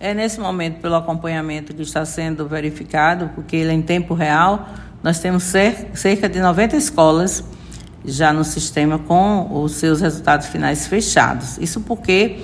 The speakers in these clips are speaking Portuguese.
É nesse momento, pelo acompanhamento que está sendo verificado, porque ele é em tempo real, nós temos cerca de 90 escolas já no sistema com os seus resultados finais fechados. Isso porque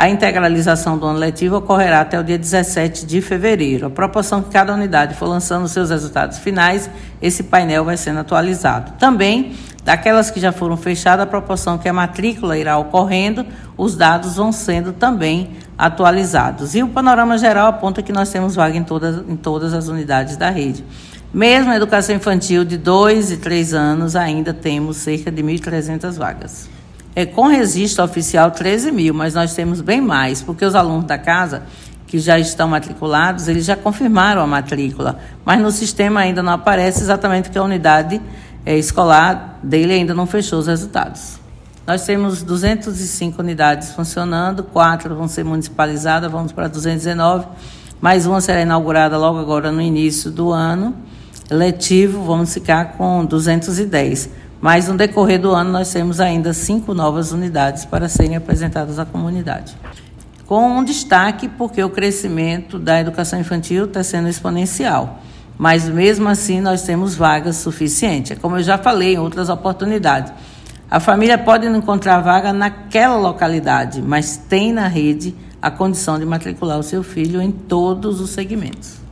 a integralização do ano letivo ocorrerá até o dia 17 de fevereiro. A proporção que cada unidade for lançando seus resultados finais, esse painel vai sendo atualizado. Também, daquelas que já foram fechadas, a proporção que a matrícula irá ocorrendo, os dados vão sendo também atualizados. E o panorama geral aponta que nós temos vaga em todas, em todas as unidades da rede. Mesmo a educação infantil de 2 e 3 anos, ainda temos cerca de 1.300 vagas. É, com registro oficial, 13 mil, mas nós temos bem mais, porque os alunos da casa que já estão matriculados, eles já confirmaram a matrícula, mas no sistema ainda não aparece exatamente que a unidade é, escolar dele ainda não fechou os resultados. Nós temos 205 unidades funcionando, quatro vão ser municipalizadas, vamos para 219, mais uma será inaugurada logo agora no início do ano letivo, vamos ficar com 210. Mas no decorrer do ano nós temos ainda cinco novas unidades para serem apresentadas à comunidade. Com um destaque porque o crescimento da educação infantil está sendo exponencial. Mas mesmo assim nós temos vagas suficientes. Como eu já falei em outras oportunidades. A família pode não encontrar vaga naquela localidade, mas tem na rede a condição de matricular o seu filho em todos os segmentos.